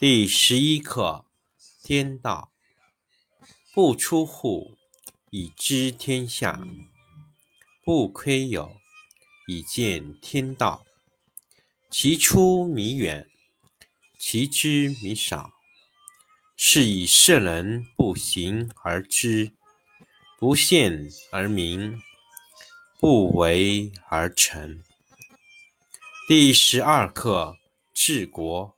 第十一课：天道不出户，以知天下；不窥有，以见天道。其出弥远，其知弥少。是以圣人不行而知，不见而明，不为而成。第十二课：治国。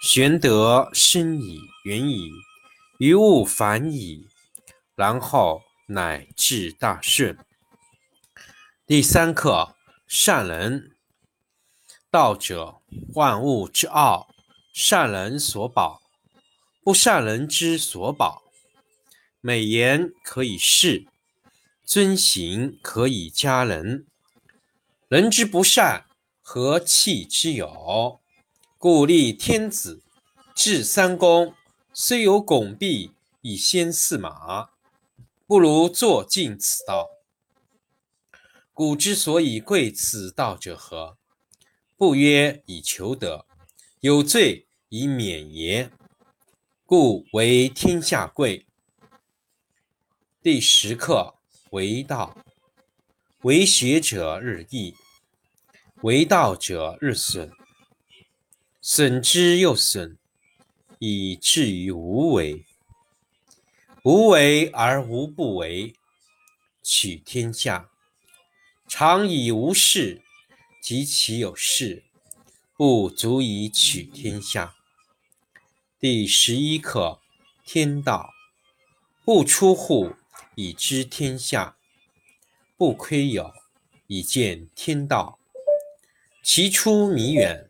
玄德深矣，远矣，于物反矣，然后乃至大顺。第三课：善人。道者，万物之奥，善人所宝，不善人之所保。美言可以世，尊行可以加人。人之不善，何气之有？故立天子，制三公，虽有拱璧以先驷马，不如坐尽此道。古之所以贵此道者何？不曰以求得，有罪以免也。故为天下贵。第十课为道，为学者日益，为道者日损。损之又损，以至于无为。无为而无不为，取天下常以无事，及其有事，不足以取天下。第十一课：天道不出户，以知天下；不窥有，以见天道。其出弥远。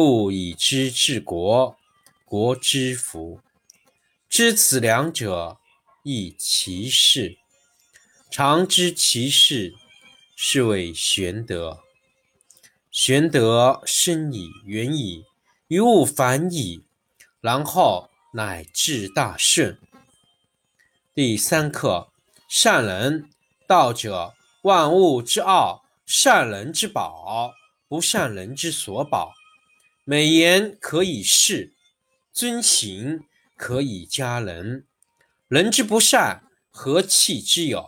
不以知治国，国之福。知此两者，亦其事。常知其事，是谓玄德。玄德深矣，远矣，于物反矣，然后乃至大顺。第三课：善人。道者，万物之奥，善人之宝，不善人之所宝。美言可以世，尊行可以加人。人之不善，何气之有？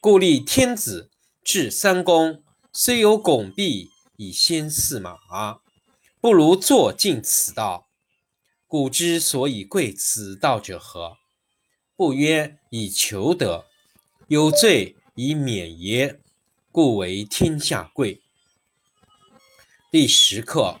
故立天子，制三公，虽有拱璧以先驷马，不如坐尽此道。古之所以贵此道者何？不曰以求得，有罪以免也。故为天下贵。第十课。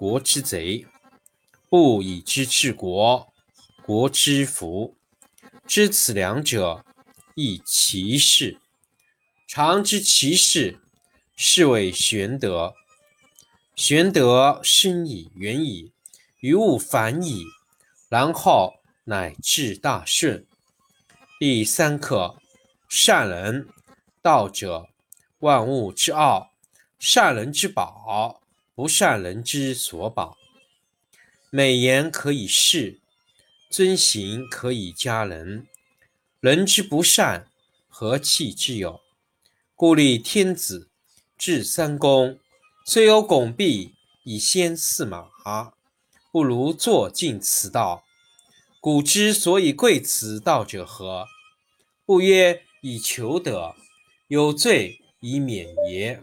国之贼；不以知治国，国之福。知此两者，亦其事。常知其事，是谓玄德。玄德深矣，远矣，于物反矣，然后乃至大顺。第三课：善人。道者，万物之奥。善人之宝，不善人之所保。美言可以世，尊行可以加人。人之不善，何气之有？故立天子，制三公，虽有拱璧以先驷马，不如坐尽此道。古之所以贵此道者何？不曰以求得，有罪以免也？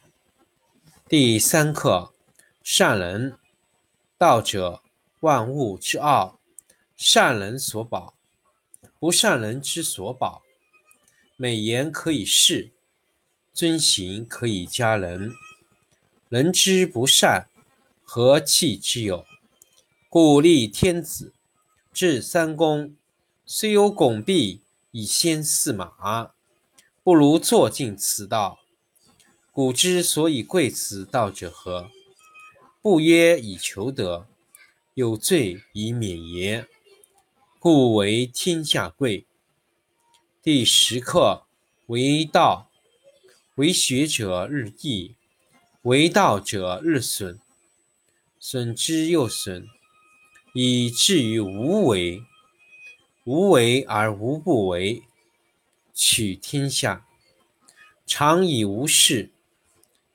第三课：善人。道者，万物之奥。善人所宝，不善人之所宝。美言可以世，尊行可以加人。人之不善，何气之有？故立天子，制三公，虽有拱璧以先驷马，不如坐尽此道。古之所以贵此道者何？不曰以求得，有罪以免耶？故为天下贵。第十课为道，为学者日益，为道者日损，损之又损，以至于无为。无为而无不为，取天下常以无事。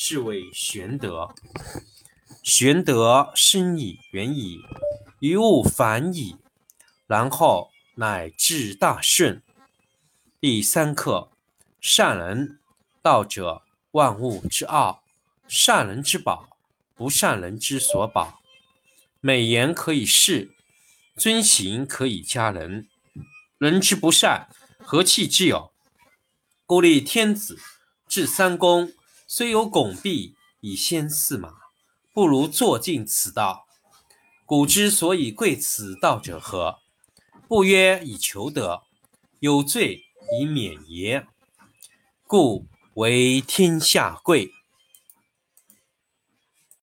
是谓玄德。玄德深矣，远矣，于物反矣，然后乃至大顺。第三课：善人。道者，万物之奥。善人之宝，不善人之所宝。美言可以世，尊行可以加人。人之不善，何气之有？故立天子，制三公，虽有拱璧以先驷马，不如坐尽此道。古之所以贵此道者何？不曰以求得，有罪以免也。故为天下贵。